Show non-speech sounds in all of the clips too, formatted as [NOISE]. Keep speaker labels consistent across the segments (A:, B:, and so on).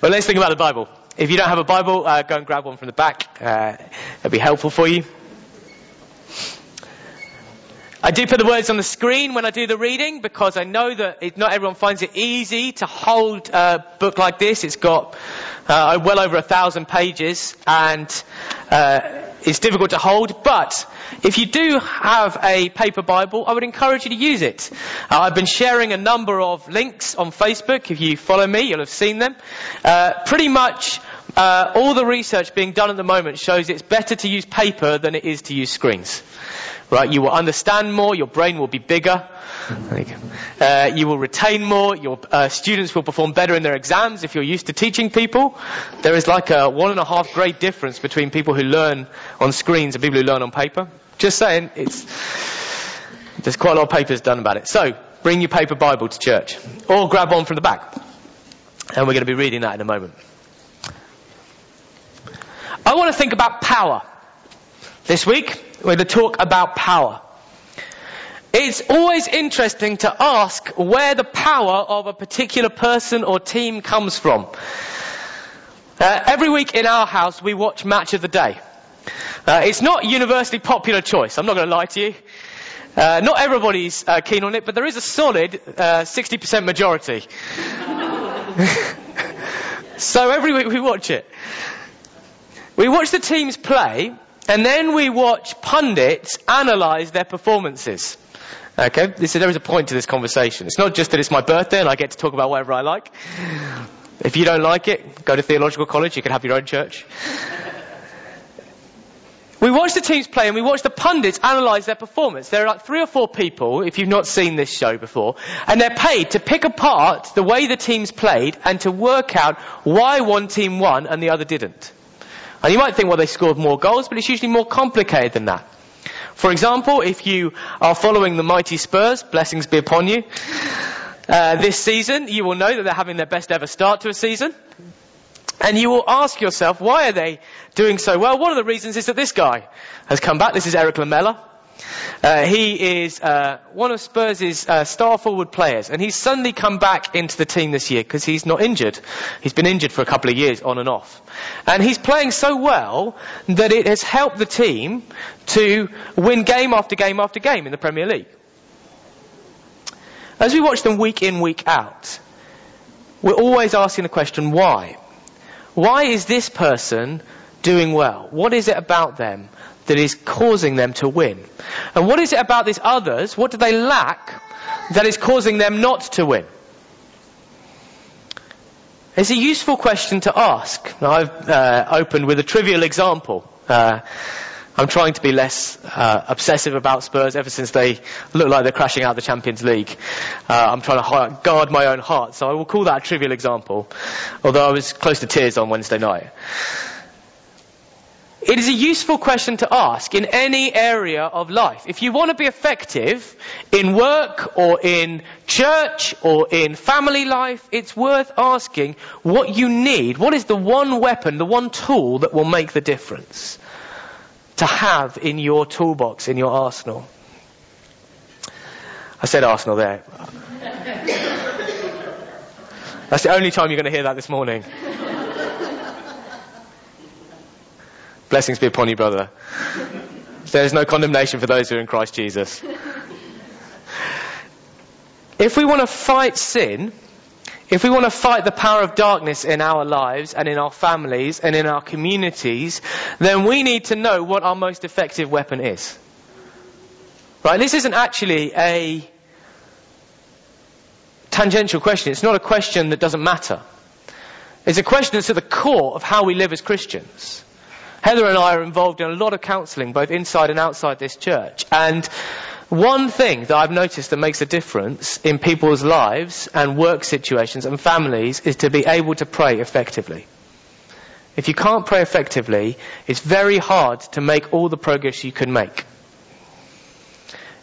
A: Well, let's think about the Bible. If you don't have a Bible, uh, go and grab one from the back. Uh, it'll be helpful for you. I do put the words on the screen when I do the reading because I know that it, not everyone finds it easy to hold a book like this. It's got uh, well over a thousand pages and uh, it's difficult to hold. But if you do have a paper Bible, I would encourage you to use it. Uh, I've been sharing a number of links on Facebook. If you follow me, you'll have seen them. Uh, pretty much uh, all the research being done at the moment shows it's better to use paper than it is to use screens. Right? You will understand more, your brain will be bigger, you, uh, you, will retain more, your uh, students will perform better in their exams if you're used to teaching people. There is like a one and a half grade difference between people who learn on screens and people who learn on paper. Just saying, it's, there's quite a lot of papers done about it. So, bring your paper Bible to church. Or grab one from the back. And we're going to be reading that in a moment. I want to think about power. This week, we're going to talk about power. It's always interesting to ask where the power of a particular person or team comes from. Uh, every week in our house, we watch Match of the Day. Uh, it's not universally popular choice. I'm not going to lie to you. Uh, not everybody's uh, keen on it, but there is a solid 60% uh, majority. [LAUGHS] so every week we watch it. We watch the teams play, and then we watch pundits analyze their performances. Okay, this, there is a point to this conversation. It's not just that it's my birthday and I get to talk about whatever I like. If you don't like it, go to theological college. You can have your own church. We watch the teams play and we watch the pundits analyze their performance. There are like three or four people, if you've not seen this show before, and they're paid to pick apart the way the teams played and to work out why one team won and the other didn't. And you might think, well, they scored more goals, but it's usually more complicated than that. For example, if you are following the mighty Spurs, blessings be upon you, uh, this season, you will know that they're having their best ever start to a season. And you will ask yourself, why are they doing so well? One of the reasons is that this guy has come back. This is Eric Lamela. Uh, he is uh, one of Spurs' uh, star forward players, and he's suddenly come back into the team this year because he's not injured. He's been injured for a couple of years, on and off. And he's playing so well that it has helped the team to win game after game after game in the Premier League. As we watch them week in, week out, we're always asking the question, why? Why is this person doing well? What is it about them that is causing them to win? And what is it about these others? What do they lack that is causing them not to win? It's a useful question to ask. Now, I've uh, opened with a trivial example. Uh, I'm trying to be less uh, obsessive about Spurs ever since they look like they're crashing out of the Champions League. Uh, I'm trying to guard my own heart, so I will call that a trivial example, although I was close to tears on Wednesday night. It is a useful question to ask in any area of life. If you want to be effective in work or in church or in family life, it's worth asking what you need. What is the one weapon, the one tool that will make the difference to have in your toolbox, in your arsenal? I said arsenal there. [LAUGHS] That's the only time you're going to hear that this morning. Blessings be upon you, brother. There is no condemnation for those who are in Christ Jesus. If we want to fight sin, if we want to fight the power of darkness in our lives and in our families and in our communities, then we need to know what our most effective weapon is. Right? This isn't actually a tangential question. It's not a question that doesn't matter. It's a question that's at the core of how we live as Christians. Heather and I are involved in a lot of counselling, both inside and outside this church. And one thing that I've noticed that makes a difference in people's lives and work situations and families is to be able to pray effectively. If you can't pray effectively, it's very hard to make all the progress you can make.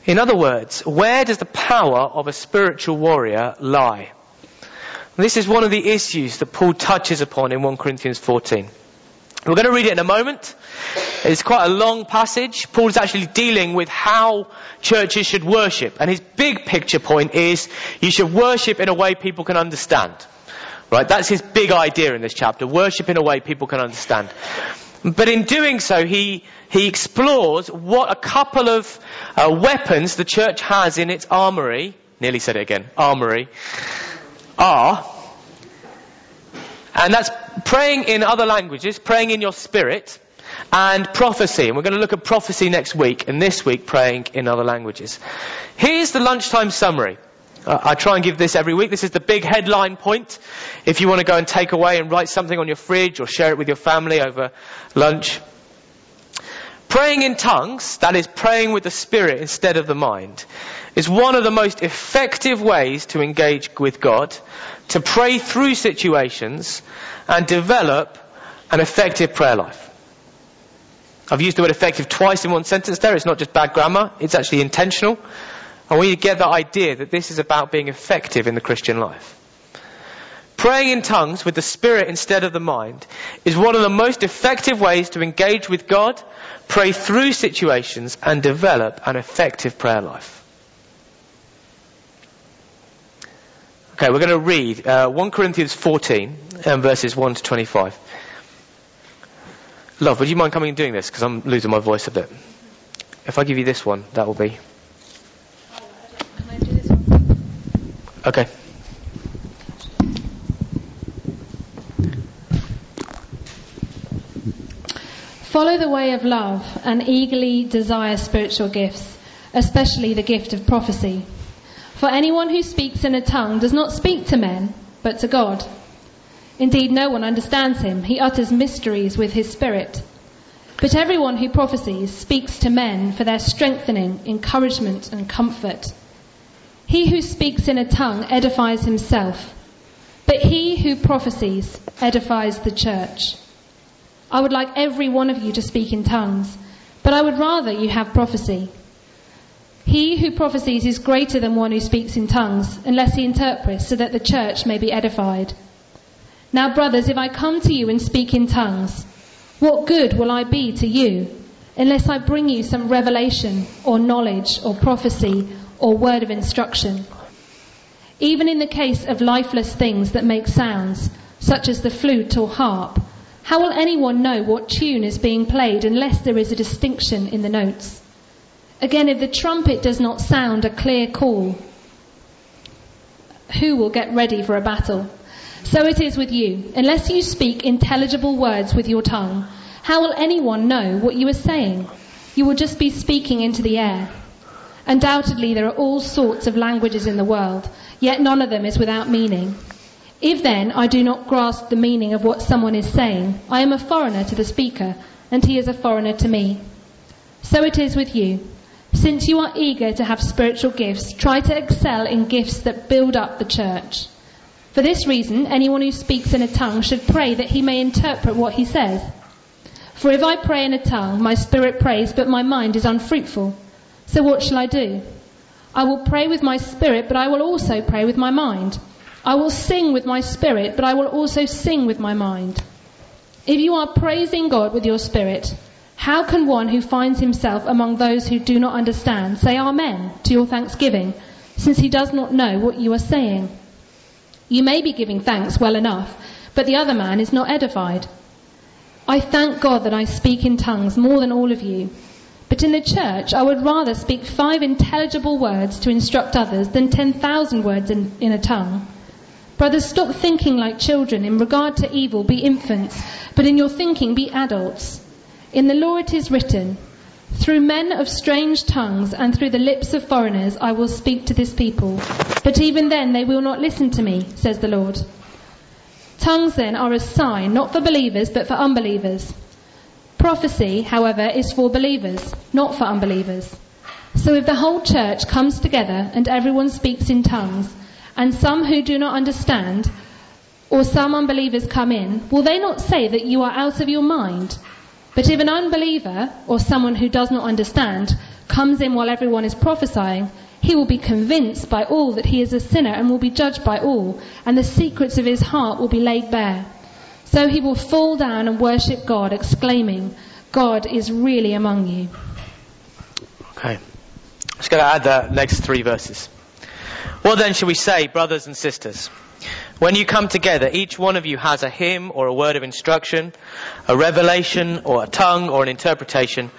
A: In other words, where does the power of a spiritual warrior lie? This is one of the issues that Paul touches upon in 1 Corinthians 14. We're going to read it in a moment. It's quite a long passage. Paul's actually dealing with how churches should worship. And his big picture point is you should worship in a way people can understand. Right? That's his big idea in this chapter. Worship in a way people can understand. But in doing so, he, he explores what a couple of uh, weapons the church has in its armory, nearly said it again, armory, are. And that's praying in other languages, praying in your spirit, and prophecy. And we're going to look at prophecy next week, and this week praying in other languages. Here's the lunchtime summary. I try and give this every week. This is the big headline point. If you want to go and take away and write something on your fridge or share it with your family over lunch. Praying in tongues, that is praying with the spirit instead of the mind, is one of the most effective ways to engage with God, to pray through situations and develop an effective prayer life. I've used the word effective twice in one sentence there. It's not just bad grammar. It's actually intentional. And we get the idea that this is about being effective in the Christian life. Praying in tongues with the Spirit instead of the mind is one of the most effective ways to engage with God, pray through situations, and develop an effective prayer life. Okay, we're going to read uh, 1 Corinthians 14 and verses 1 to 25. Love, would you mind coming and doing this? Because I'm losing my voice a bit. If I give you this one, that will be. Okay.
B: Follow the way of love and eagerly desire spiritual gifts, especially the gift of prophecy. For anyone who speaks in a tongue does not speak to men, but to God. Indeed, no one understands him. He utters mysteries with his spirit. But everyone who prophesies speaks to men for their strengthening, encouragement, and comfort. He who speaks in a tongue edifies himself, but he who prophesies edifies the church. I would like every one of you to speak in tongues, but I would rather you have prophecy. He who prophesies is greater than one who speaks in tongues, unless he interprets, so that the church may be edified. Now, brothers, if I come to you and speak in tongues, what good will I be to you, unless I bring you some revelation, or knowledge, or prophecy, or word of instruction. Even in the case of lifeless things that make sounds, such as the flute or harp, how will anyone know what tune is being played unless there is a distinction in the notes? Again, if the trumpet does not sound a clear call, who will get ready for a battle? So it is with you. Unless you speak intelligible words with your tongue, how will anyone know what you are saying? You will just be speaking into the air. Undoubtedly, there are all sorts of languages in the world, yet none of them is without meaning. If then I do not grasp the meaning of what someone is saying, I am a foreigner to the speaker, and he is a foreigner to me. So it is with you. Since you are eager to have spiritual gifts, try to excel in gifts that build up the church. For this reason, anyone who speaks in a tongue should pray that he may interpret what he says. For if I pray in a tongue, my spirit prays, but my mind is unfruitful. So what shall I do? I will pray with my spirit, but I will also pray with my mind. I will sing with my spirit, but I will also sing with my mind. If you are praising God with your spirit, how can one who finds himself among those who do not understand say Amen to your thanksgiving, since he does not know what you are saying? You may be giving thanks well enough, but the other man is not edified. I thank God that I speak in tongues more than all of you. But in the church, I would rather speak five intelligible words to instruct others than 10,000 words in, in a tongue. Brothers, stop thinking like children. In regard to evil, be infants, but in your thinking, be adults. In the law it is written, through men of strange tongues and through the lips of foreigners I will speak to this people. But even then they will not listen to me, says the Lord. Tongues then are a sign, not for believers, but for unbelievers. Prophecy, however, is for believers, not for unbelievers. So if the whole church comes together and everyone speaks in tongues, and some who do not understand, or some unbelievers come in, will they not say that you are out of your mind? But if an unbeliever, or someone who does not understand, comes in while everyone is prophesying, he will be convinced by all that he is a sinner and will be judged by all, and the secrets of his heart will be laid bare. So he will fall down and worship God, exclaiming, God is really among you.
A: Okay. Just going to add the next three verses. What then shall we say, brothers and sisters? When you come together, each one of you has a hymn or a word of instruction, a revelation or a tongue or an interpretation.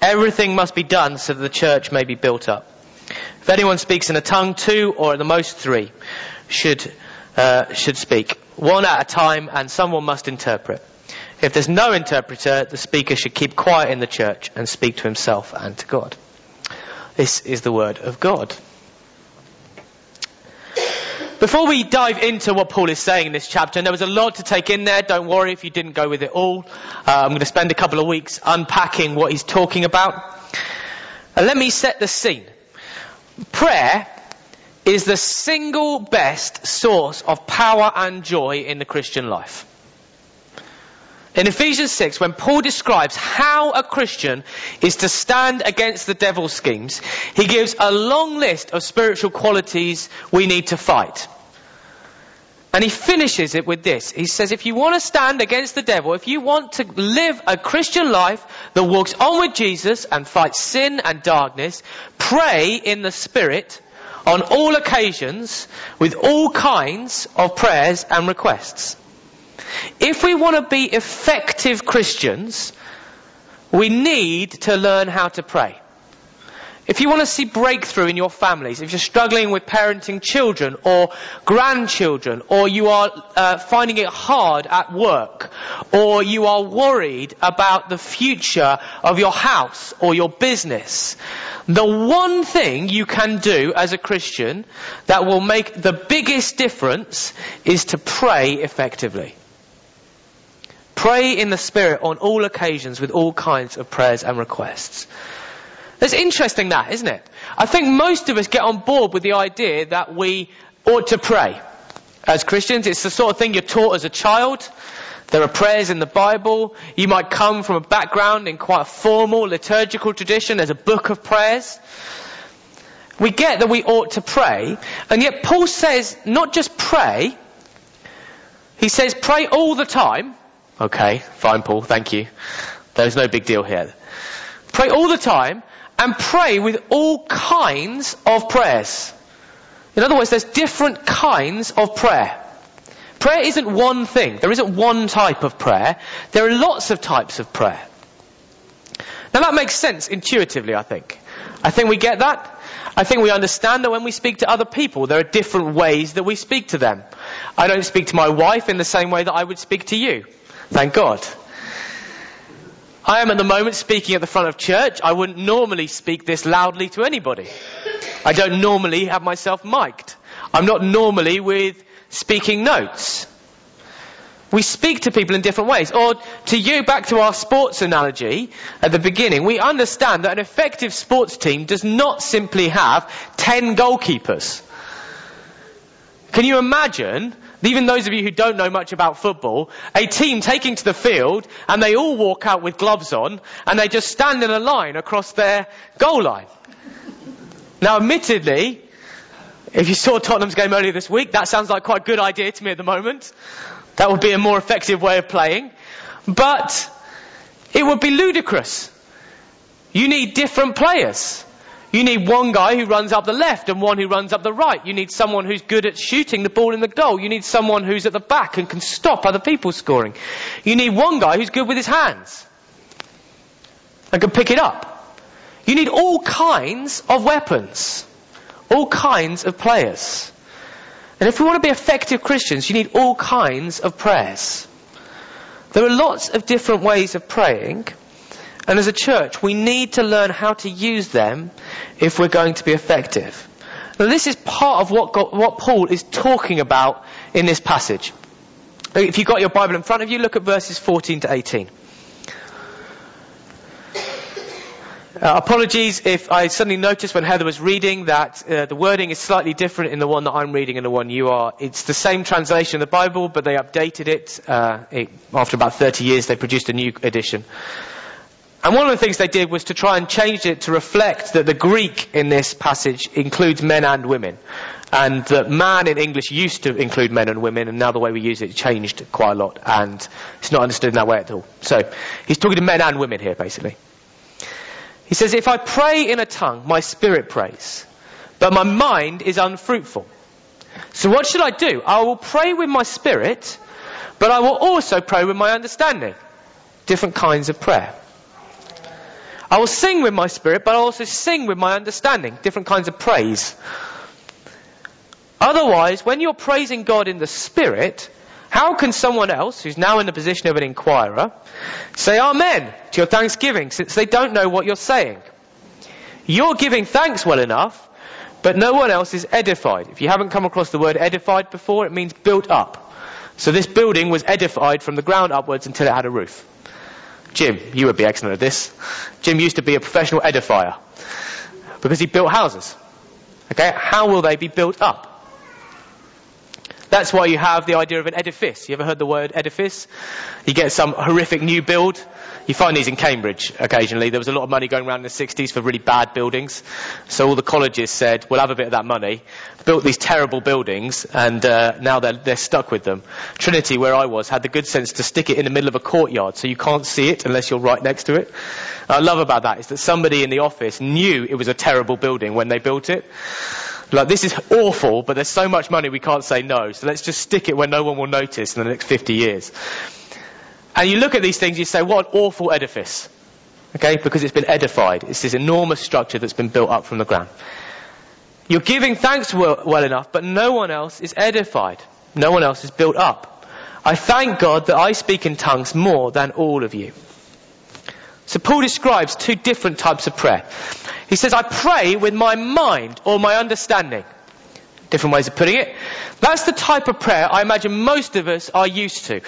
A: Everything must be done so that the church may be built up. If anyone speaks in a tongue, two or at the most three should, uh, should speak, one at a time, and someone must interpret. If there's no interpreter, the speaker should keep quiet in the church and speak to himself and to God. This is the word of God. Before we dive into what Paul is saying in this chapter, and there was a lot to take in there, don't worry if you didn't go with it all. Uh, I'm going to spend a couple of weeks unpacking what he's talking about. And let me set the scene. Prayer is the single best source of power and joy in the Christian life. In Ephesians 6, when Paul describes how a Christian is to stand against the devil's schemes, he gives a long list of spiritual qualities we need to fight. And he finishes it with this. He says, if you want to stand against the devil, if you want to live a Christian life that walks on with Jesus and fights sin and darkness, pray in the Spirit on all occasions with all kinds of prayers and requests. If we want to be effective Christians, we need to learn how to pray. If you want to see breakthrough in your families, if you're struggling with parenting children or grandchildren, or you are uh, finding it hard at work, or you are worried about the future of your house or your business, the one thing you can do as a Christian that will make the biggest difference is to pray effectively. Pray in the Spirit on all occasions with all kinds of prayers and requests. It's interesting that, isn't it? I think most of us get on board with the idea that we ought to pray. As Christians, it's the sort of thing you're taught as a child. There are prayers in the Bible. You might come from a background in quite a formal liturgical tradition. There's a book of prayers. We get that we ought to pray, and yet Paul says not just pray, he says pray all the time, Okay, fine, Paul, thank you. There's no big deal here. Pray all the time and pray with all kinds of prayers. In other words, there's different kinds of prayer. Prayer isn't one thing. There isn't one type of prayer. There are lots of types of prayer. Now that makes sense intuitively, I think. I think we get that. I think we understand that when we speak to other people, there are different ways that we speak to them. I don't speak to my wife in the same way that I would speak to you. Thank God. I am at the moment speaking at the front of church. I wouldn't normally speak this loudly to anybody. I don't normally have myself mic'd. I'm not normally with speaking notes. We speak to people in different ways. Or to you, back to our sports analogy at the beginning, we understand that an effective sports team does not simply have 10 goalkeepers. Can you imagine even those of you who don't know much about football, a team taking to the field and they all walk out with gloves on and they just stand in a line across their goal line. Now admittedly, if you saw Tottenham's game earlier this week, that sounds like quite a good idea to me at the moment. That would be a more effective way of playing. But it would be ludicrous. You need different players. You need one guy who runs up the left and one who runs up the right. You need someone who's good at shooting the ball in the goal. You need someone who's at the back and can stop other people scoring. You need one guy who's good with his hands and can pick it up. You need all kinds of weapons. All kinds of players. And if we want to be effective Christians, you need all kinds of prayers. There are lots of different ways of praying. And as a church, we need to learn how to use them if we're going to be effective. Now this is part of what, God, what Paul is talking about in this passage. If you've got your Bible in front of you, look at verses 14 to 18. Uh, apologies if I suddenly noticed when Heather was reading that uh, the wording is slightly different in the one that I'm reading and the one you are. It's the same translation of the Bible, but they updated it, uh, it after about 30 years. They produced a new edition. And one of the things they did was to try and change it to reflect that the Greek in this passage includes men and women. And that man in English used to include men and women, and now the way we use it changed quite a lot, and it's not understood in that way at all. So, he's talking to men and women here, basically. He says, if I pray in a tongue, my spirit prays, but my mind is unfruitful. So what should I do? I will pray with my spirit, but I will also pray with my understanding. Different kinds of prayer. I will sing with my spirit, but I also sing with my understanding. Different kinds of praise. Otherwise, when you're praising God in the spirit, how can someone else, who's now in the position of an inquirer, say amen to your thanksgiving since they don't know what you're saying? You're giving thanks well enough, but no one else is edified. If you haven't come across the word edified before, it means built up. So this building was edified from the ground upwards until it had a roof. Jim, you would be excellent at this. Jim used to be a professional edifier because he built houses. Okay, how will they be built up? That's why you have the idea of an edifice. You ever heard the word edifice? You get some horrific new build. You find these in Cambridge occasionally. There was a lot of money going around in the 60s for really bad buildings. So all the colleges said, we'll have a bit of that money. Built these terrible buildings and uh, now they're, they're stuck with them. Trinity, where I was, had the good sense to stick it in the middle of a courtyard so you can't see it unless you're right next to it. I love about that is that somebody in the office knew it was a terrible building when they built it. Like, this is awful, but there's so much money we can't say no, so let's just stick it where no one will notice in the next 50 years. And you look at these things, you say, what an awful edifice. Okay, because it's been edified. It's this enormous structure that's been built up from the ground. You're giving thanks well, well enough, but no one else is edified. No one else is built up. I thank God that I speak in tongues more than all of you. So Paul describes two different types of prayer. He says, I pray with my mind or my understanding. Different ways of putting it. That's the type of prayer I imagine most of us are used to.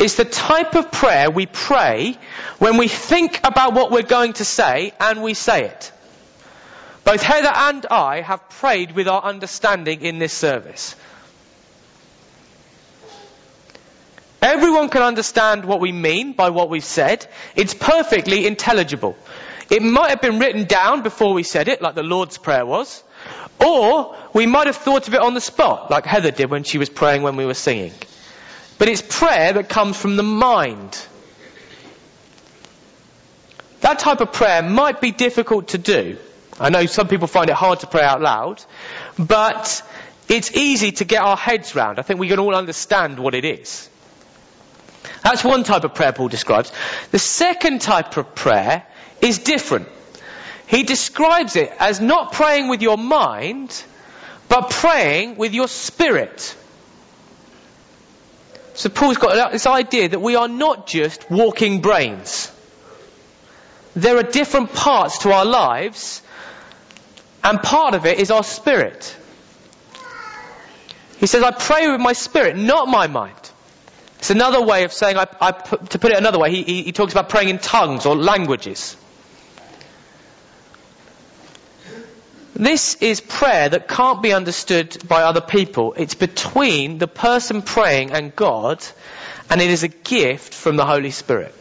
A: It's the type of prayer we pray when we think about what we're going to say and we say it. Both Heather and I have prayed with our understanding in this service. Everyone can understand what we mean by what we've said. It's perfectly intelligible. It might have been written down before we said it, like the Lord's Prayer was. Or we might have thought of it on the spot, like Heather did when she was praying when we were singing. But it's prayer that comes from the mind. That type of prayer might be difficult to do. I know some people find it hard to pray out loud, but it's easy to get our heads round. I think we can all understand what it is. That's one type of prayer Paul describes. The second type of prayer is different. He describes it as not praying with your mind, but praying with your spirit. So Paul's got this idea that we are not just walking brains. There are different parts to our lives, and part of it is our spirit. He says, I pray with my spirit, not my mind. It's another way of saying, I, I, to put it another way, he, he, he talks about praying in tongues or languages. This is prayer that can't be understood by other people. It's between the person praying and God, and it is a gift from the Holy Spirit.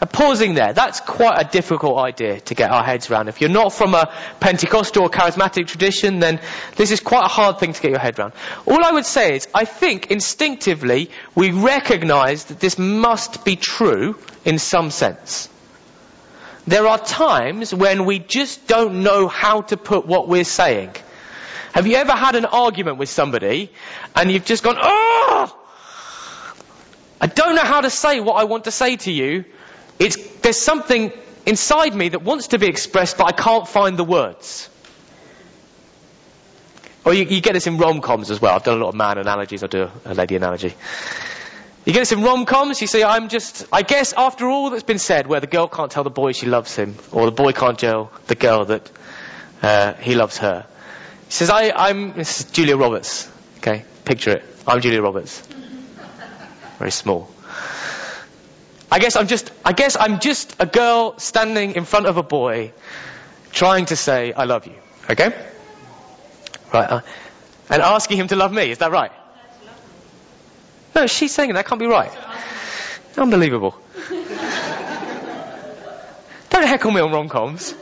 A: Now, pausing there, that's quite a difficult idea to get our heads around. If you're not from a Pentecostal or charismatic tradition, then this is quite a hard thing to get your head around. All I would say is, I think instinctively we recognize that this must be true in some sense. There are times when we just don't know how to put what we're saying. Have you ever had an argument with somebody and you've just gone, oh! I don't know how to say what I want to say to you, it's, there's something inside me that wants to be expressed, but I can't find the words. Or you, you get this in rom-coms as well. I've done a lot of man analogies. I'll do a, a lady analogy. You get this in rom-coms. You say, I'm just, I guess after all that's been said, where the girl can't tell the boy she loves him, or the boy can't tell the girl that uh, he loves her. He says, I, I'm, this is Julia Roberts. Okay, picture it. I'm Julia Roberts. Very small. I guess I'm just, I guess I'm just a girl standing in front of a boy trying to say, I love you. Okay? Right. Uh, and asking him to love me. Is that right? No, she's saying that can't be right. Unbelievable. Don't heckle me on rom-coms.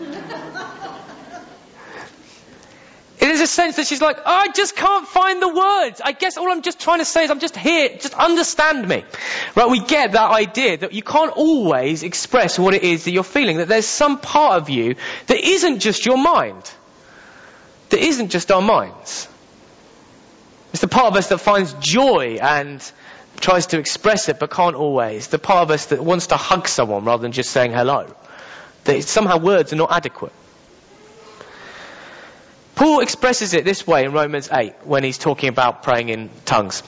A: It is a sense that she's like, oh, I just can't find the words. I guess all I'm just trying to say is I'm just here. Just understand me. Right? We get that idea that you can't always express what it is that you're feeling. That there's some part of you that isn't just your mind. That isn't just our minds. It's the part of us that finds joy and tries to express it but can't always. The part of us that wants to hug someone rather than just saying hello. That somehow words are not adequate. Paul expresses it this way in Romans 8 when he's talking about praying in tongues.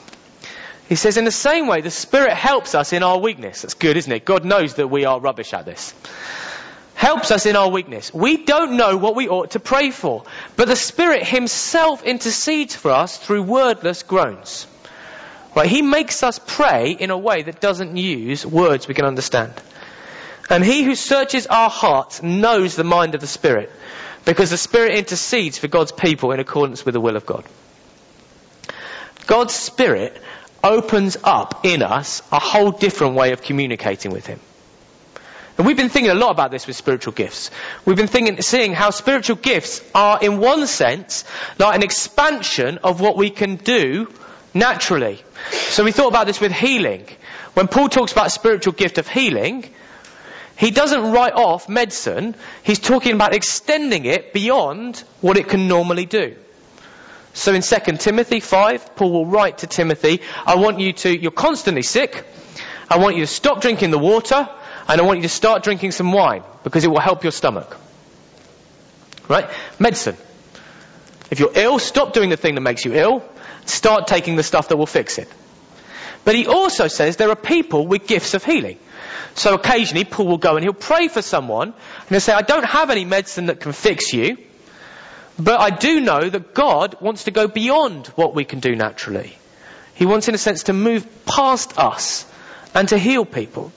A: He says, in the same way, the Spirit helps us in our weakness. That's good, isn't it? God knows that we are rubbish at this. Helps us in our weakness. We don't know what we ought to pray for, but the Spirit Himself intercedes for us through wordless groans. Right? He makes us pray in a way that doesn't use words we can understand. And He who searches our hearts knows the mind of the Spirit, because the Spirit intercedes for God's people in accordance with the will of God. God's Spirit opens up in us a whole different way of communicating with Him. And we've been thinking a lot about this with spiritual gifts. We've been thinking, seeing how spiritual gifts are, in one sense, like an expansion of what we can do naturally. So we thought about this with healing. When Paul talks about spiritual gift of healing, he doesn't write off medicine. He's talking about extending it beyond what it can normally do. So in 2 Timothy 5, Paul will write to Timothy, I want you to, you're constantly sick. I want you to stop drinking the water and I want you to start drinking some wine because it will help your stomach. Right? Medicine. If you're ill, stop doing the thing that makes you ill. Start taking the stuff that will fix it. But he also says there are people with gifts of healing. So occasionally Paul will go and he'll pray for someone and he'll say, I don't have any medicine that can fix you. But I do know that God wants to go beyond what we can do naturally. He wants, in a sense, to move past us and to heal people.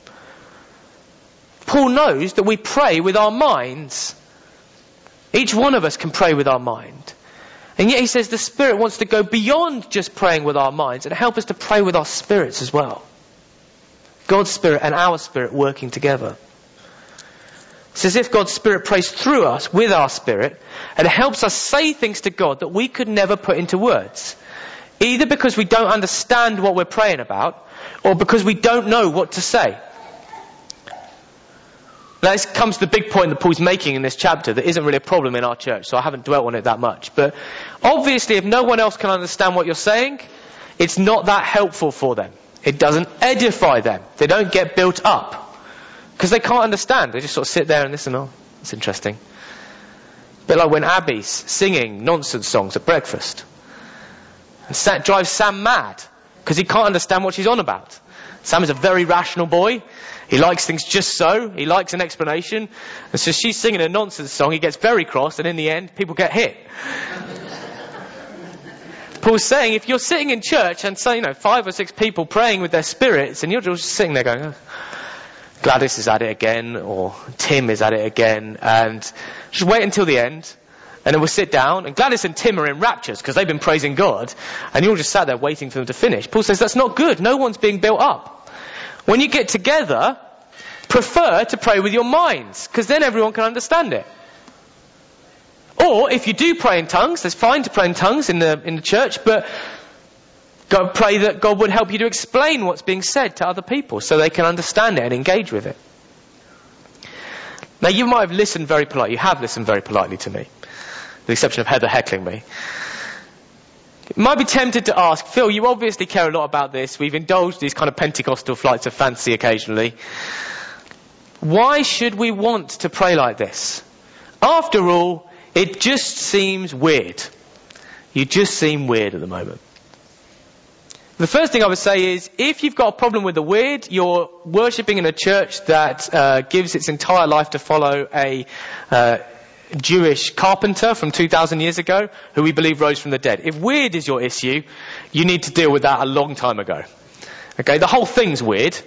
A: Paul knows that we pray with our minds. Each one of us can pray with our mind. And yet he says the Spirit wants to go beyond just praying with our minds and help us to pray with our spirits as well. God's Spirit and our Spirit working together. It's as if God's Spirit prays through us with our Spirit and helps us say things to God that we could never put into words. Either because we don't understand what we're praying about or because we don't know what to say. Now this comes to the big point that Paul's making in this chapter that isn't really a problem in our church, so I haven't dwelt on it that much. But obviously if no one else can understand what you're saying, it's not that helpful for them. It doesn't edify them. They don't get built up. Because they can't understand. They just sort of sit there and listen, oh, it's interesting. A bit like when Abby's singing nonsense songs at breakfast. And Sam, drives Sam mad. Because he can't understand what she's on about. Sam is a very rational boy. He likes things just so. He likes an explanation. And so she's singing a nonsense song. He gets very cross and in the end, people get hit. [LAUGHS] Paul's saying if you're sitting in church and say, you know, five or six people praying with their spirits and you're just sitting there going, oh, Gladys is at it again, or Tim is at it again, and just wait until the end, and then we'll sit down, and Gladys and Tim are in raptures because they've been praising God, and you're just sat there waiting for them to finish. Paul says that's not good. No one's being built up. When you get together, prefer to pray with your minds, because then everyone can understand it. Or if you do pray in tongues, it's fine to pray in tongues in the in the church, but pray that God would help you to explain what's being said to other people so they can understand it and engage with it. Now you might have listened very politely. You have listened very politely to me. With the exception of Heather heckling me. You might be tempted to ask, Phil, you obviously care a lot about this. We've indulged these kind of Pentecostal flights of fancy occasionally. Why should we want to pray like this? After all, it just seems weird. You just seem weird at the moment. The first thing I would say is, if you've got a problem with the weird, you're worshipping in a church that uh, gives its entire life to follow a uh, Jewish carpenter from 2,000 years ago, who we believe rose from the dead. If weird is your issue, you need to deal with that a long time ago. Okay, the whole thing's weird.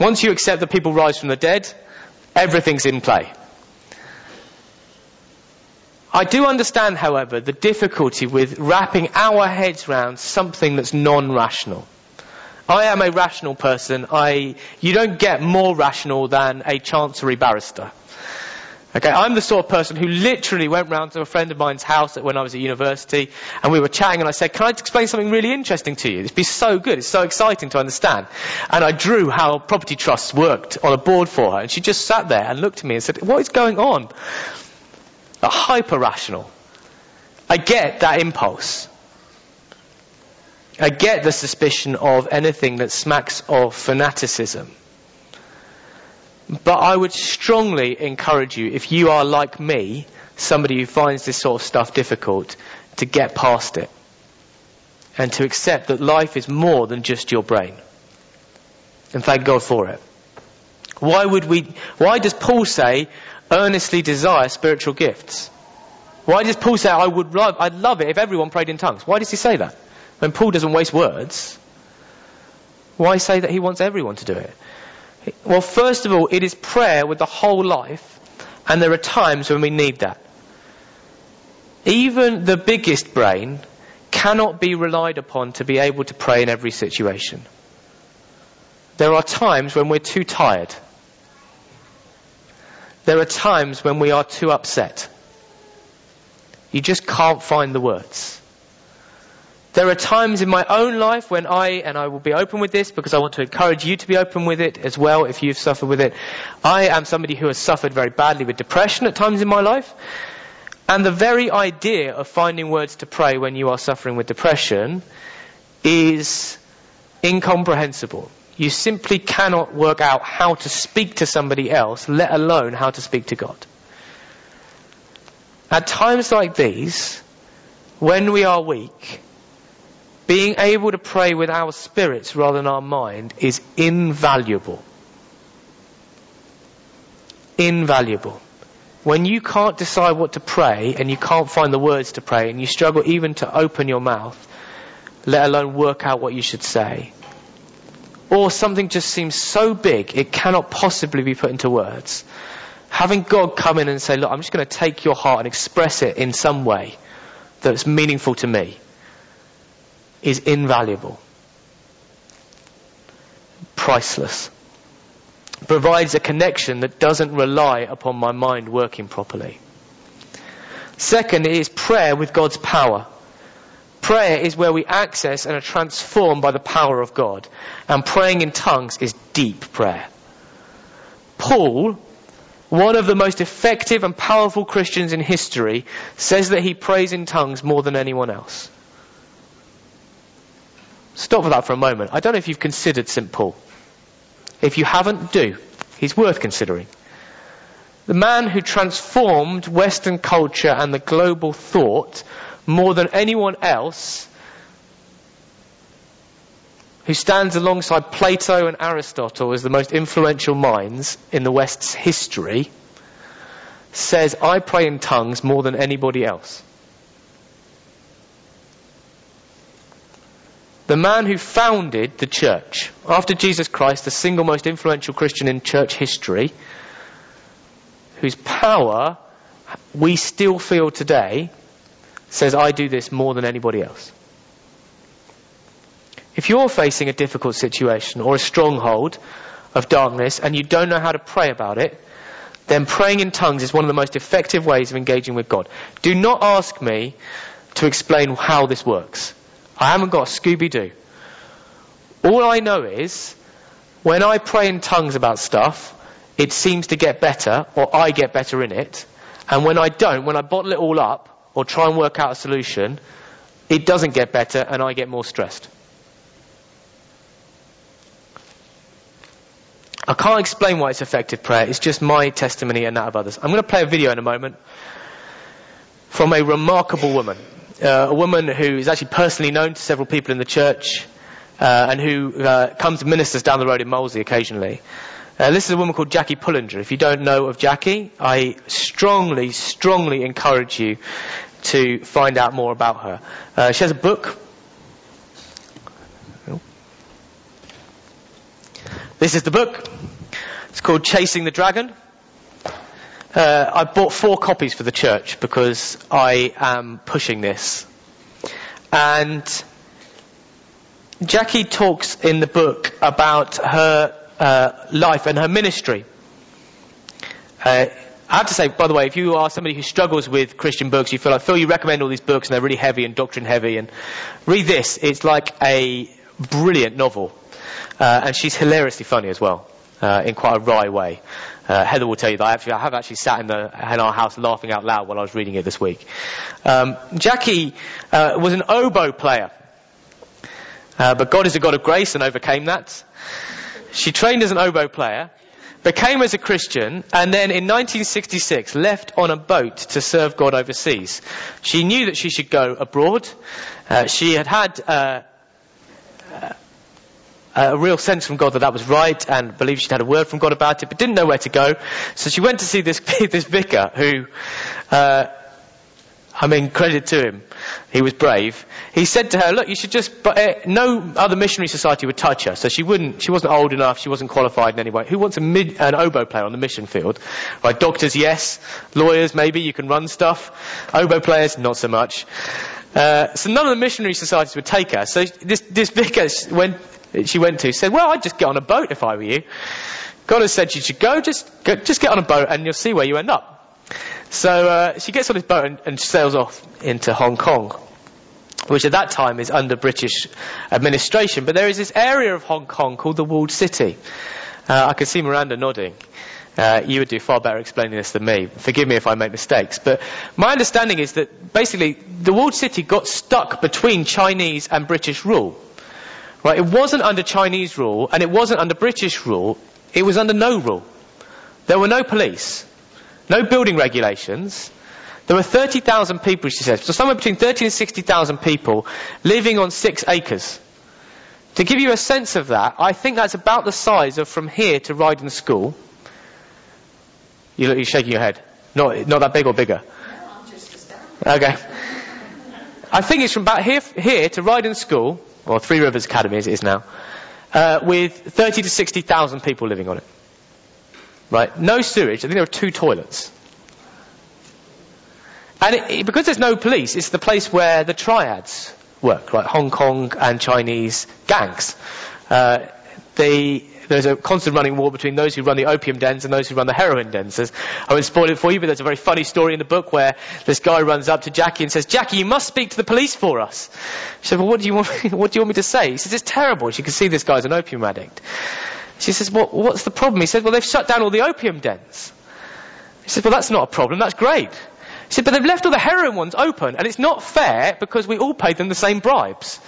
A: Once you accept that people rise from the dead, everything's in play. I do understand, however, the difficulty with wrapping our heads around something that's non-rational. I am a rational person. I, you don't get more rational than a chancery barrister. Okay, I'm the sort of person who literally went round to a friend of mine's house when I was at university, and we were chatting, and I said, "Can I explain something really interesting to you? It'd be so good. It's so exciting to understand." And I drew how property trusts worked on a board for her, and she just sat there and looked at me and said, "What is going on?" A hyper rational. I get that impulse. I get the suspicion of anything that smacks of fanaticism. But I would strongly encourage you, if you are like me, somebody who finds this sort of stuff difficult, to get past it. And to accept that life is more than just your brain. And thank God for it. Why would we, why does Paul say, earnestly desire spiritual gifts? Why does Paul say, I would love, I'd love it if everyone prayed in tongues? Why does he say that? When Paul doesn't waste words, why say that he wants everyone to do it? Well, first of all, it is prayer with the whole life, and there are times when we need that. Even the biggest brain cannot be relied upon to be able to pray in every situation. There are times when we're too tired. There are times when we are too upset. You just can't find the words. There are times in my own life when I, and I will be open with this because I want to encourage you to be open with it as well if you've suffered with it. I am somebody who has suffered very badly with depression at times in my life. And the very idea of finding words to pray when you are suffering with depression is incomprehensible. You simply cannot work out how to speak to somebody else, let alone how to speak to God. At times like these, when we are weak, being able to pray with our spirits rather than our mind is invaluable. Invaluable. When you can't decide what to pray and you can't find the words to pray and you struggle even to open your mouth, let alone work out what you should say, or something just seems so big it cannot possibly be put into words, having God come in and say, look, I'm just going to take your heart and express it in some way that's meaningful to me is invaluable. Priceless. Provides a connection that doesn't rely upon my mind working properly. Second is prayer with God's power. Prayer is where we access and are transformed by the power of God. And praying in tongues is deep prayer. Paul one of the most effective and powerful Christians in history says that he prays in tongues more than anyone else. Stop with that for a moment. I don't know if you've considered St. Paul. If you haven't, do. He's worth considering. The man who transformed Western culture and the global thought more than anyone else, who stands alongside Plato and Aristotle as the most influential minds in the West's history, says, I pray in tongues more than anybody else. The man who founded the church, after Jesus Christ, the single most influential Christian in church history, whose power we still feel today, says, I do this more than anybody else. If you're facing a difficult situation or a stronghold of darkness and you don't know how to pray about it, then praying in tongues is one of the most effective ways of engaging with God. Do not ask me to explain how this works. I haven't got a Scooby Doo. All I know is when I pray in tongues about stuff, it seems to get better, or I get better in it. And when I don't, when I bottle it all up, or try and work out a solution, it doesn't get better and I get more stressed. I can't explain why it's effective prayer. It's just my testimony and that of others. I'm going to play a video in a moment from a remarkable woman. Uh, a woman who is actually personally known to several people in the church uh, and who uh, comes and ministers down the road in Molesey occasionally. Uh, this is a woman called Jackie Pullinger. If you don't know of Jackie, I strongly, strongly encourage you to find out more about her. Uh, she has a book This is the book. It's called Chasing the Dragon. Uh, I bought four copies for the church because I am pushing this. And Jackie talks in the book about her uh, life and her ministry. Uh, I have to say, by the way, if you are somebody who struggles with Christian books, you feel like, Phil, you recommend all these books and they're really heavy and doctrine heavy, and read this. It's like a brilliant novel. Uh, and she's hilariously funny as well, uh, in quite a wry way. Uh, Heather will tell you that I, actually, I have actually sat in, the, in our house laughing out loud while I was reading it this week. Um, Jackie uh, was an oboe player. Uh, but God is a God of grace and overcame that. She trained as an oboe player, became as a Christian, and then in 1966 left on a boat to serve God overseas. She knew that she should go abroad. Uh, she had had uh, a real sense from God that that was right and believed she'd had a word from God about it, but didn't know where to go. So she went to see this, [LAUGHS] this vicar who, uh, I mean, credit to him. He was brave. He said to her, look, you should just, but uh, no other missionary society would touch her. So she wouldn't, she wasn't old enough, she wasn't qualified in any way. Who wants mid, an oboe player on the mission field? Right, doctors, yes. Lawyers, maybe, you can run stuff. Oboe players, not so much. Uh, so none of the missionary societies would take her. So this, this vicar went, she went to said, well, I'd just get on a boat if I were you. God has said you should go, just, go, just get on a boat and you'll see where you end up. So uh, she gets on this boat and, and sails off into Hong Kong, which at that time is under British administration. But there is this area of Hong Kong called the Walled City. Uh, I can see Miranda nodding. Uh, you would do far better explaining this than me. Forgive me if I make mistakes. But my understanding is that basically the walled city got stuck between Chinese and British rule. Right? It wasn't under Chinese rule and it wasn't under British rule. It was under no rule. There were no police, no building regulations. There were 30,000 people, she says, so somewhere between 30 and 60,000 people living on six acres. To give you a sense of that, I think that's about the size of from here to Rydens School. You are shaking your head. Not, not that big or bigger? Okay. I think it's from about here, here to Rydens School, or Three Rivers Academy as it is now, uh, with 30 to 60,000 people living on it. Right? No sewage. I think there are two toilets. And it, it, because there's no police, it's the place where the triads work, right? Hong Kong and Chinese gangs. Uh, they there's a constant running war between those who run the opium dens and those who run the heroin dens. I won't spoil it for you, but there's a very funny story in the book where this guy runs up to Jackie and says, Jackie, you must speak to the police for us. She said, well, what do you want, [LAUGHS] what do you want me to say? He says, it's terrible. She can see this guy's an opium addict. She says, well, what's the problem? He said, well, they've shut down all the opium dens. He said, well, that's not a problem. That's great. He said, but they've left all the heroin ones open, and it's not fair because we all paid them the same bribes.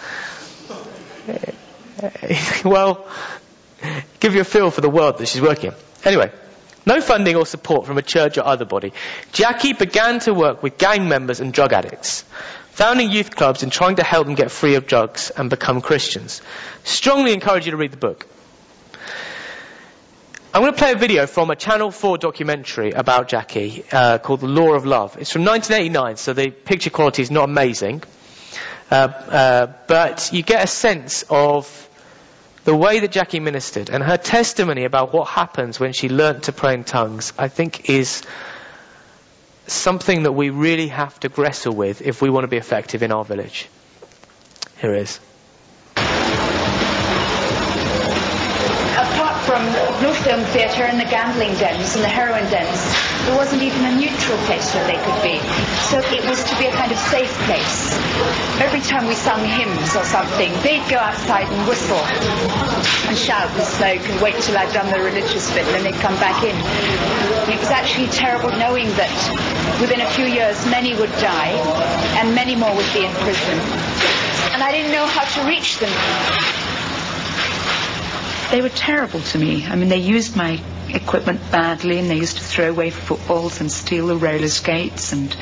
A: [LAUGHS] well, [LAUGHS] give you a feel for the world that she's working in. Anyway, no funding or support from a church or other body. Jackie began to work with gang members and drug addicts, founding youth clubs and trying to help them get free of drugs and become Christians. Strongly encourage you to read the book. I'm going to play a video from a Channel 4 documentary about Jackie uh, called The Law of Love. It's from 1989, so the picture quality is not amazing. Uh, uh, but you get a sense of the way that Jackie ministered and her testimony about what happens when she learnt to pray in tongues, I think is something that we really have to wrestle with if we want to be effective in our village. Here is.
C: No film theatre and the gambling dens and the heroin dens. There wasn't even a neutral place where they could be. So it was to be a kind of safe place. Every time we sung hymns or something, they'd go outside and whistle and shout and smoke and wait till I'd done the religious bit and then they'd come back in. it was actually terrible knowing that within a few years many would die and many more would be in prison. And I didn't know how to reach them they were terrible to me. I mean, they used my equipment badly, and they used to throw away footballs and steal the roller skates, and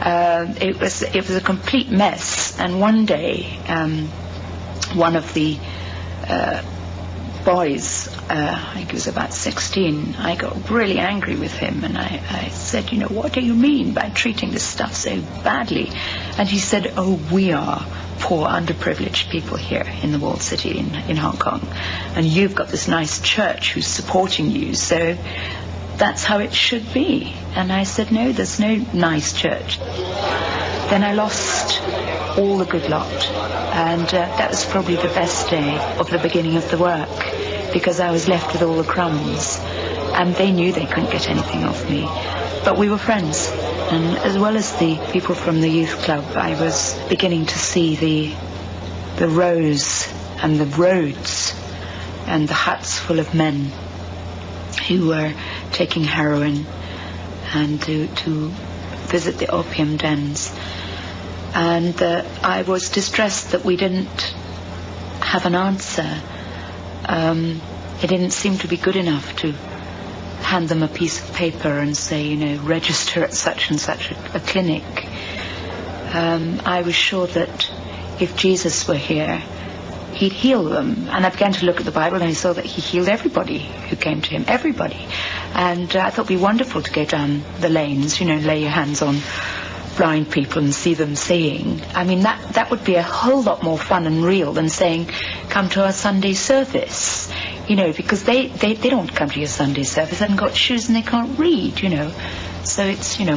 C: uh, it was it was a complete mess. And one day, um, one of the uh, boys, uh, I think he was about 16, I got really angry with him and I, I, said, you know, what do you mean by treating this stuff so badly? And he said, oh, we are poor, underprivileged people here in the walled city in, in Hong Kong. And you've got this nice church who's supporting you, so that's how it should be. And I said, no, there's no nice church. Then I lost all the good lot. And uh, that was probably the best day of the beginning of the work because I was left with all the crumbs. And they knew they couldn't get anything off me. But we were friends. And as well as the people from the youth club, I was beginning to see the, the rows and the roads and the huts full of men who were taking heroin and to, to visit the opium dens. And uh, I was distressed that we didn't have an answer. Um, it didn't seem to be good enough to hand them a piece of paper and say, you know, register at such and such a, a clinic. Um, I was sure that if Jesus were here, he'd heal them. And I began to look at the Bible and I saw that he healed everybody who came to him, everybody. And uh, I thought it'd be wonderful to go down the lanes, you know, lay your hands on blind people and see them seeing. I mean, that, that would be a whole lot more fun and real than saying, come to our Sunday service. You know, because they, they, they don't come to your Sunday service. They haven't got shoes and they can't read, you know. So it's, you know,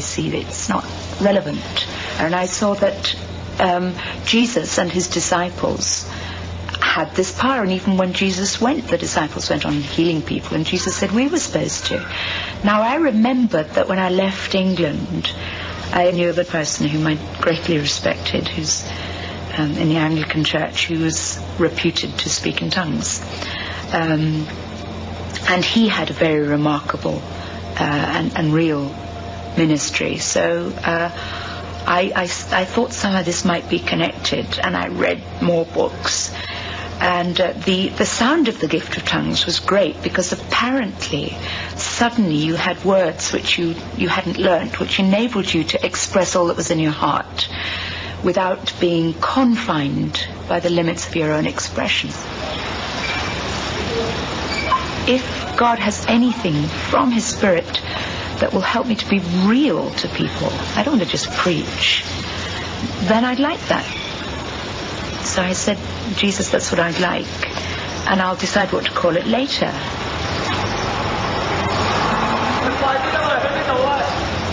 C: see it's not relevant. And I saw that um, Jesus and his disciples had this power. And even when Jesus went, the disciples went on healing people. And Jesus said, we were supposed to. Now, I remembered that when I left England, I knew of a person whom I greatly respected, who's um, in the Anglican Church, who was reputed to speak in tongues. Um, and he had a very remarkable uh, and, and, real ministry. So uh, I, I, I, thought some of this might be connected, and I read more books. And uh, the, the sound of the gift of tongues was great because apparently suddenly you had words which you, you hadn't learnt, which enabled you to express all that was in your heart without being confined by the limits of your own expression. If God has anything from His Spirit that will help me to be real to people, I don't want to just preach, then I'd like that. So I said, Jesus, that's what I'd like. And I'll decide what to call it later.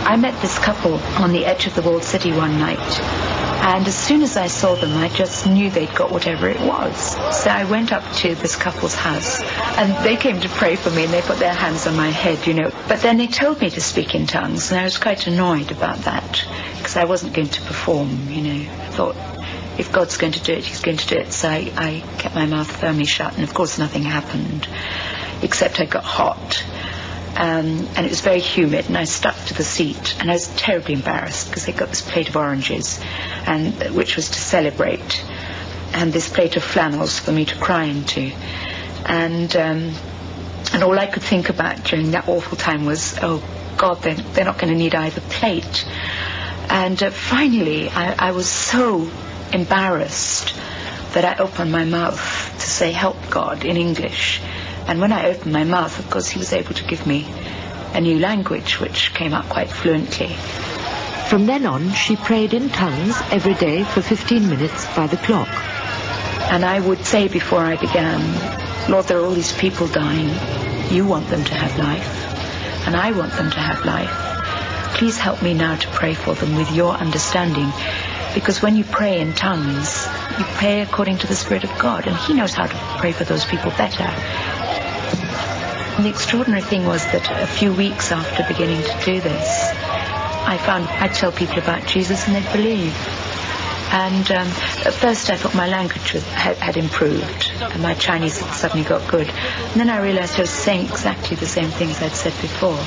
C: I met this couple on the edge of the walled city one night. And as soon as I saw them, I just knew they'd got whatever it was. So I went up to this couple's house, and they came to pray for me, and they put their hands on my head, you know. But then they told me to speak in tongues, and I was quite annoyed about that, because I wasn't going to perform, you know. I thought, if God's going to do it, He's going to do it. So I, I kept my mouth firmly shut, and of course nothing happened, except I got hot. Um, and it was very humid, and I stuck to the seat, and I was terribly embarrassed because they got this plate of oranges, and which was to celebrate, and this plate of flannels for me to cry into, and um, and all I could think about during that awful time was, oh God, they're, they're not going to need either plate, and uh, finally I, I was so embarrassed that I opened my mouth to say, "Help God" in English and when I opened my mouth, of course, he was able to give me a new language, which came out quite fluently.
D: From then on, she prayed in tongues every day for 15 minutes by the clock.
C: And I would say before I began, Lord, there are all these people dying. You want them to have life, and I want them to have life. Please help me now to pray for them with your understanding. Because when you pray in tongues, you pray according to the Spirit of God, and He knows how to pray for those people better. And the extraordinary thing was that a few weeks after beginning to do this, I found I'd tell people about Jesus and they'd believe. And um, at first I thought my language had, had, improved and my Chinese had suddenly got good. And then I realized I was saying exactly the same things I'd said before.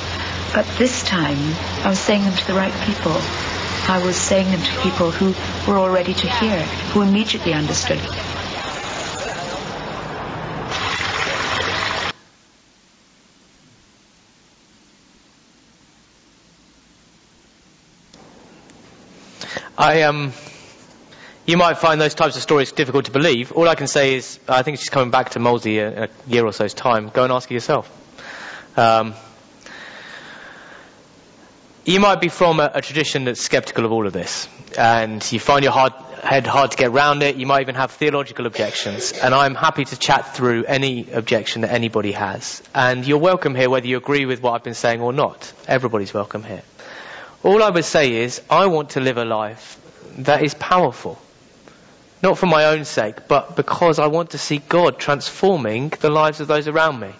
C: But this time I was saying them to the right people. I was saying them to people who were all ready to hear, who immediately understood.
A: I um, you might find those types of stories difficult to believe. All I can say is, I think she's coming back to Molesey in a year or so's time. Go and ask her yourself. Um, you might be from a, a, tradition that's skeptical of all of this, and you find your hard, head hard to get around it. You might even have theological objections, and I'm happy to chat through any objection that anybody has. And you're welcome here whether you agree with what I've been saying or not. Everybody's welcome here. All I would say is, I want to live a life that is powerful. Not for my own sake, but because I want to see God transforming the lives of those around me.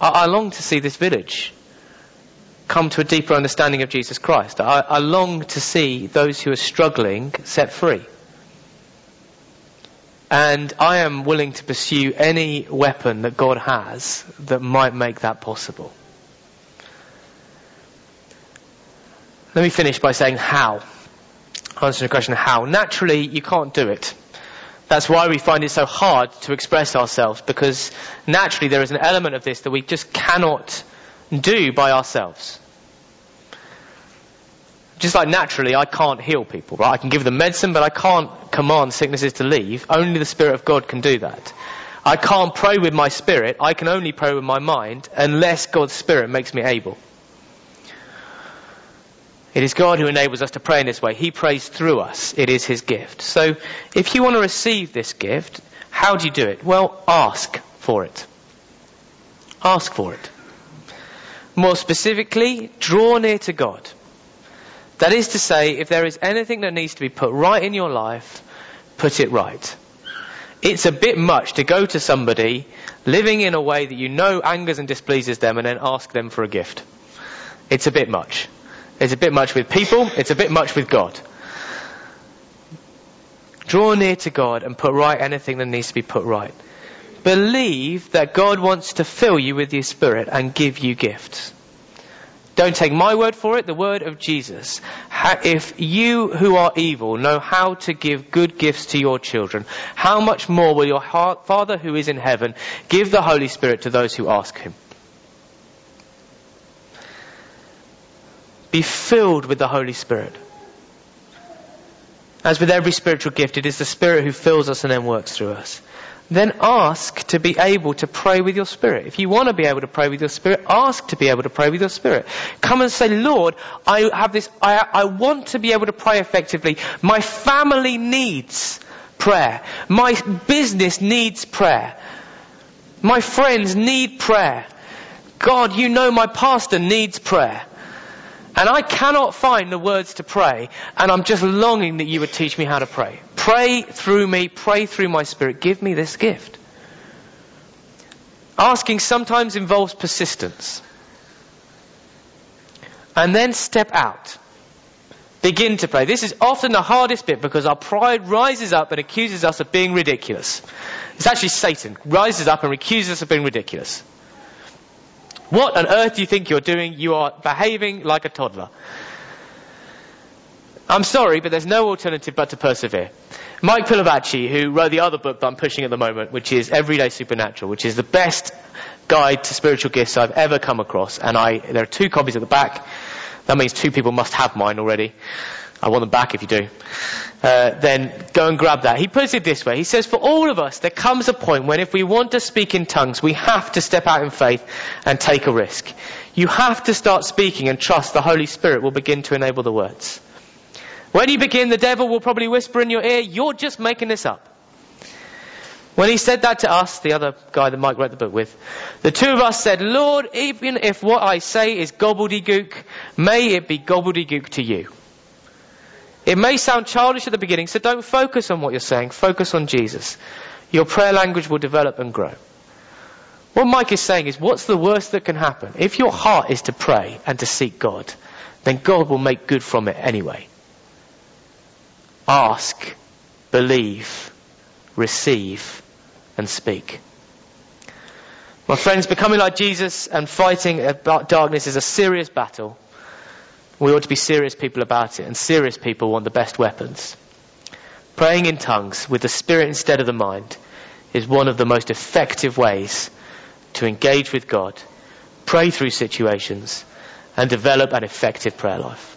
A: I, I long to see this village come to a deeper understanding of Jesus Christ. I, I long to see those who are struggling set free. And I am willing to pursue any weapon that God has that might make that possible. Let me finish by saying how. Answering the question how. Naturally, you can't do it. That's why we find it so hard to express ourselves because naturally there is an element of this that we just cannot do by ourselves. Just like naturally I can't heal people, right? I can give them medicine, but I can't command sicknesses to leave. Only the Spirit of God can do that. I can't pray with my spirit. I can only pray with my mind unless God's Spirit makes me able. It is God who enables us to pray in this way. He prays through us. It is His gift. So if you want to receive this gift, how do you do it? Well, ask for it. Ask for it. More specifically, draw near to God. That is to say, if there is anything that needs to be put right in your life, put it right. It's a bit much to go to somebody living in a way that you know angers and displeases them and then ask them for a gift. It's a bit much. It's a bit much with people. It's a bit much with God. Draw near to God and put right anything that needs to be put right. Believe that God wants to fill you with His Spirit and give you gifts. Don't take my word for it, the word of Jesus. If you who are evil know how to give good gifts to your children, how much more will your Father who is in heaven give the Holy Spirit to those who ask Him? Be filled with the Holy Spirit. As with every spiritual gift, it is the Spirit who fills us and then works through us. Then ask to be able to pray with your spirit. If you want to be able to pray with your spirit, ask to be able to pray with your spirit. Come and say, Lord, I have this, I, I want to be able to pray effectively. My family needs prayer. My business needs prayer. My friends need prayer. God, you know my pastor needs prayer. And I cannot find the words to pray, and I'm just longing that you would teach me how to pray. Pray through me, pray through my spirit. Give me this gift. Asking sometimes involves persistence. And then step out. Begin to pray. This is often the hardest bit because our pride rises up and accuses us of being ridiculous. It's actually Satan rises up and accuses us of being ridiculous. What on earth do you think you're doing? You are behaving like a toddler. I'm sorry, but there's no alternative but to persevere. Mike Pilavachi, who wrote the other book that I'm pushing at the moment, which is Everyday Supernatural, which is the best guide to spiritual gifts I've ever come across, and I, there are two copies at the back. That means two people must have mine already. I want them back if you do. Uh, then go and grab that. He puts it this way. He says, for all of us, there comes a point when if we want to speak in tongues, we have to step out in faith and take a risk. You have to start speaking and trust the Holy Spirit will begin to enable the words. When you begin, the devil will probably whisper in your ear, you're just making this up. When he said that to us, the other guy that Mike wrote the book with, the two of us said, Lord, even if what I say is gobbledygook, may it be gobbledygook to you. It may sound childish at the beginning, so don't focus on what you're saying. Focus on Jesus. Your prayer language will develop and grow. What Mike is saying is, what's the worst that can happen? If your heart is to pray and to seek God, then God will make good from it anyway. Ask, believe, receive, and speak. My friends, becoming like Jesus and fighting about darkness is a serious battle. We ought to be serious people about it, and serious people want the best weapons. Praying in tongues with the spirit instead of the mind is one of the most effective ways to engage with God, pray through situations, and develop an effective prayer life.